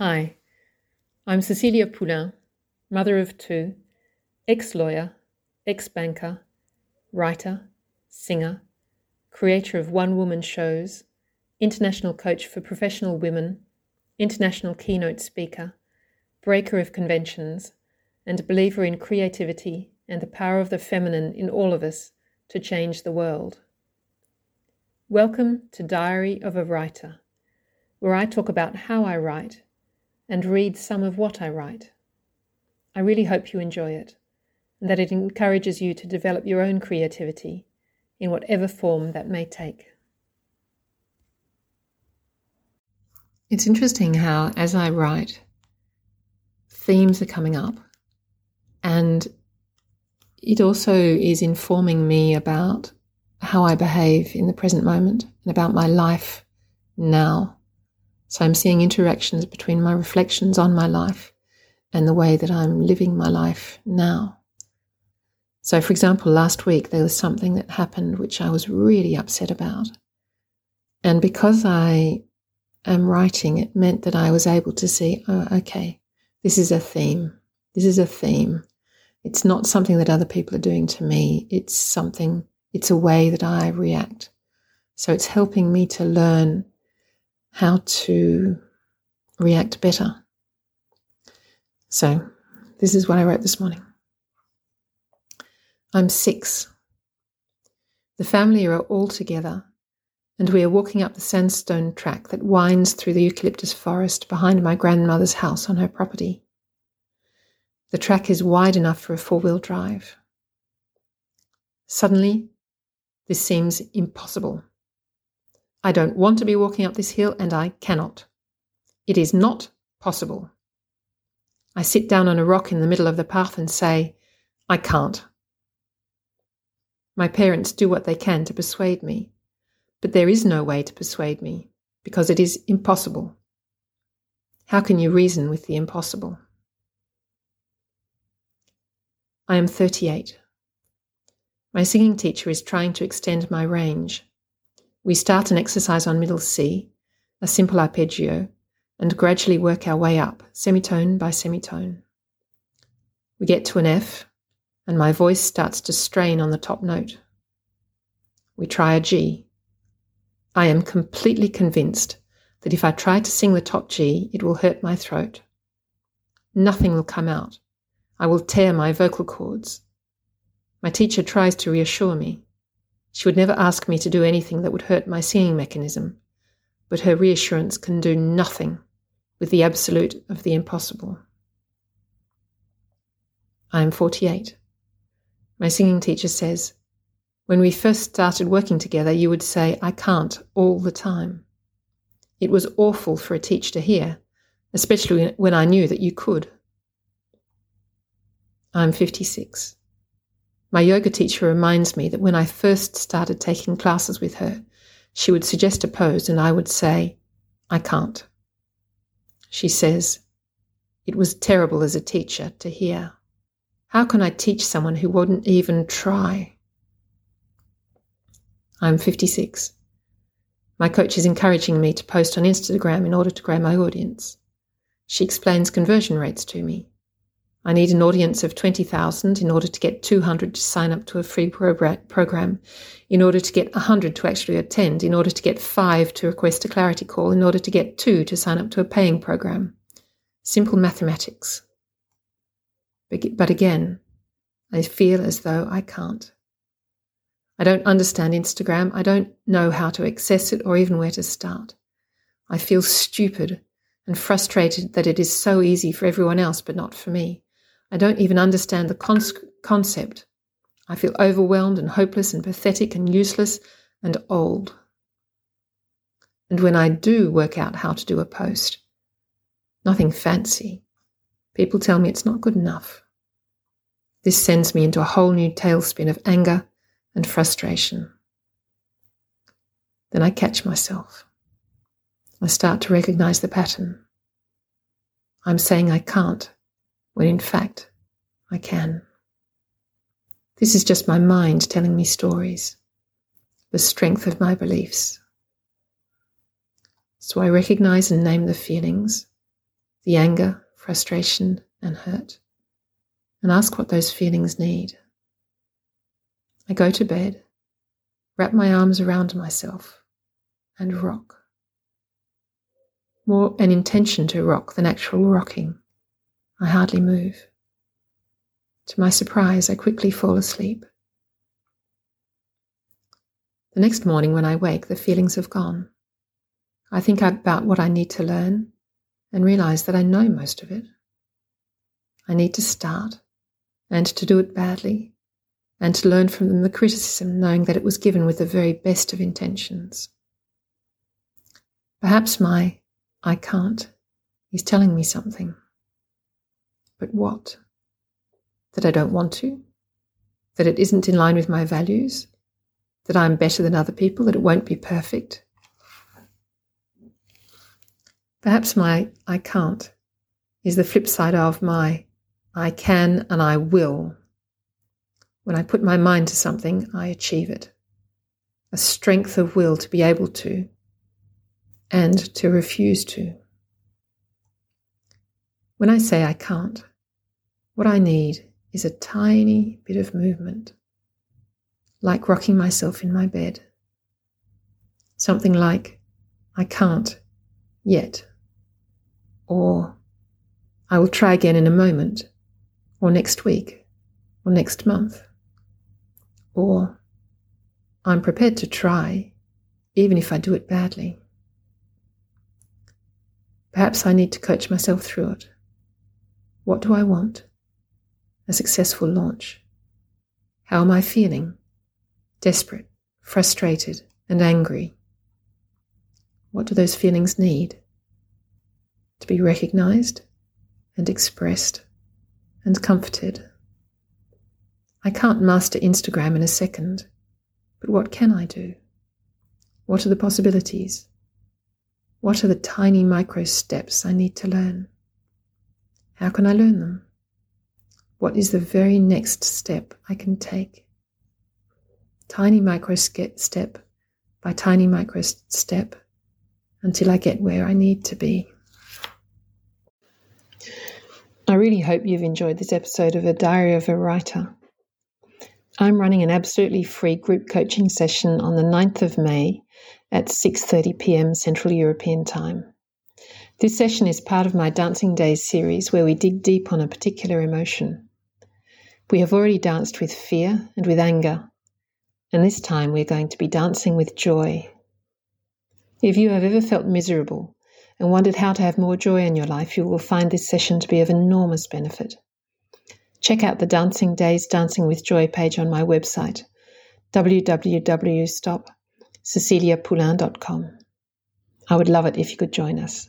Hi, I'm Cecilia Poulain, mother of two, ex lawyer, ex banker, writer, singer, creator of one woman shows, international coach for professional women, international keynote speaker, breaker of conventions, and believer in creativity and the power of the feminine in all of us to change the world. Welcome to Diary of a Writer, where I talk about how I write and read some of what I write. I really hope you enjoy it and that it encourages you to develop your own creativity in whatever form that may take. It's interesting how, as I write, themes are coming up, and it also is informing me about how I behave in the present moment and about my life now. So I'm seeing interactions between my reflections on my life and the way that I'm living my life now. So, for example, last week there was something that happened which I was really upset about. And because I am writing, it meant that I was able to see, oh, okay, this is a theme. This is a theme. It's not something that other people are doing to me. It's something, it's a way that I react. So it's helping me to learn how to react better. So, this is what I wrote this morning. I'm six. The family are all together, and we are walking up the sandstone track that winds through the eucalyptus forest behind my grandmother's house on her property. The track is wide enough for a four wheel drive. Suddenly, this seems impossible. I don't want to be walking up this hill, and I cannot. It is not possible. I sit down on a rock in the middle of the path and say, I can't. My parents do what they can to persuade me, but there is no way to persuade me because it is impossible. How can you reason with the impossible? I am 38. My singing teacher is trying to extend my range. We start an exercise on middle C, a simple arpeggio, and gradually work our way up, semitone by semitone. We get to an F, and my voice starts to strain on the top note. We try a G. I am completely convinced that if I try to sing the top G, it will hurt my throat. Nothing will come out. I will tear my vocal cords. My teacher tries to reassure me. She would never ask me to do anything that would hurt my singing mechanism, but her reassurance can do nothing with the absolute of the impossible. I am 48. My singing teacher says, When we first started working together, you would say, I can't, all the time. It was awful for a teacher to hear, especially when I knew that you could. I'm 56. My yoga teacher reminds me that when I first started taking classes with her, she would suggest a pose and I would say, I can't. She says, It was terrible as a teacher to hear. How can I teach someone who wouldn't even try? I'm 56. My coach is encouraging me to post on Instagram in order to grow my audience. She explains conversion rates to me. I need an audience of 20,000 in order to get 200 to sign up to a free program, in order to get 100 to actually attend, in order to get 5 to request a clarity call, in order to get 2 to sign up to a paying program. Simple mathematics. But again, I feel as though I can't. I don't understand Instagram. I don't know how to access it or even where to start. I feel stupid and frustrated that it is so easy for everyone else but not for me. I don't even understand the con- concept. I feel overwhelmed and hopeless and pathetic and useless and old. And when I do work out how to do a post, nothing fancy, people tell me it's not good enough. This sends me into a whole new tailspin of anger and frustration. Then I catch myself. I start to recognize the pattern. I'm saying I can't when in fact I can. This is just my mind telling me stories, the strength of my beliefs. So I recognize and name the feelings. the anger, frustration, and hurt, and ask what those feelings need. I go to bed, wrap my arms around myself, and rock. More an intention to rock than actual rocking. I hardly move. To my surprise, I quickly fall asleep. The next morning, when I wake, the feelings have gone. I think about what I need to learn and realize that I know most of it. I need to start and to do it badly and to learn from them the criticism, knowing that it was given with the very best of intentions. Perhaps my I can't is telling me something. But what? That I don't want to? That it isn't in line with my values? That I'm better than other people? That it won't be perfect? Perhaps my I can't is the flip side of my I can and I will. When I put my mind to something, I achieve it. A strength of will to be able to and to refuse to. When I say I can't, what I need is a tiny bit of movement, like rocking myself in my bed. Something like, I can't yet, or I will try again in a moment, or next week, or next month, or I'm prepared to try, even if I do it badly. Perhaps I need to coach myself through it. What do I want? A successful launch. How am I feeling? Desperate, frustrated, and angry. What do those feelings need? To be recognized and expressed and comforted. I can't master Instagram in a second, but what can I do? What are the possibilities? What are the tiny micro steps I need to learn? How can I learn them? What is the very next step I can take? Tiny micro step by tiny micro step until I get where I need to be. I really hope you've enjoyed this episode of A Diary of a Writer. I'm running an absolutely free group coaching session on the 9th of May at 6:30 p.m. Central European Time. This session is part of my Dancing Days series where we dig deep on a particular emotion. We have already danced with fear and with anger, and this time we're going to be dancing with joy. If you have ever felt miserable and wondered how to have more joy in your life, you will find this session to be of enormous benefit. Check out the Dancing Days Dancing with Joy page on my website, www.stopceciliapoulain.com. I would love it if you could join us.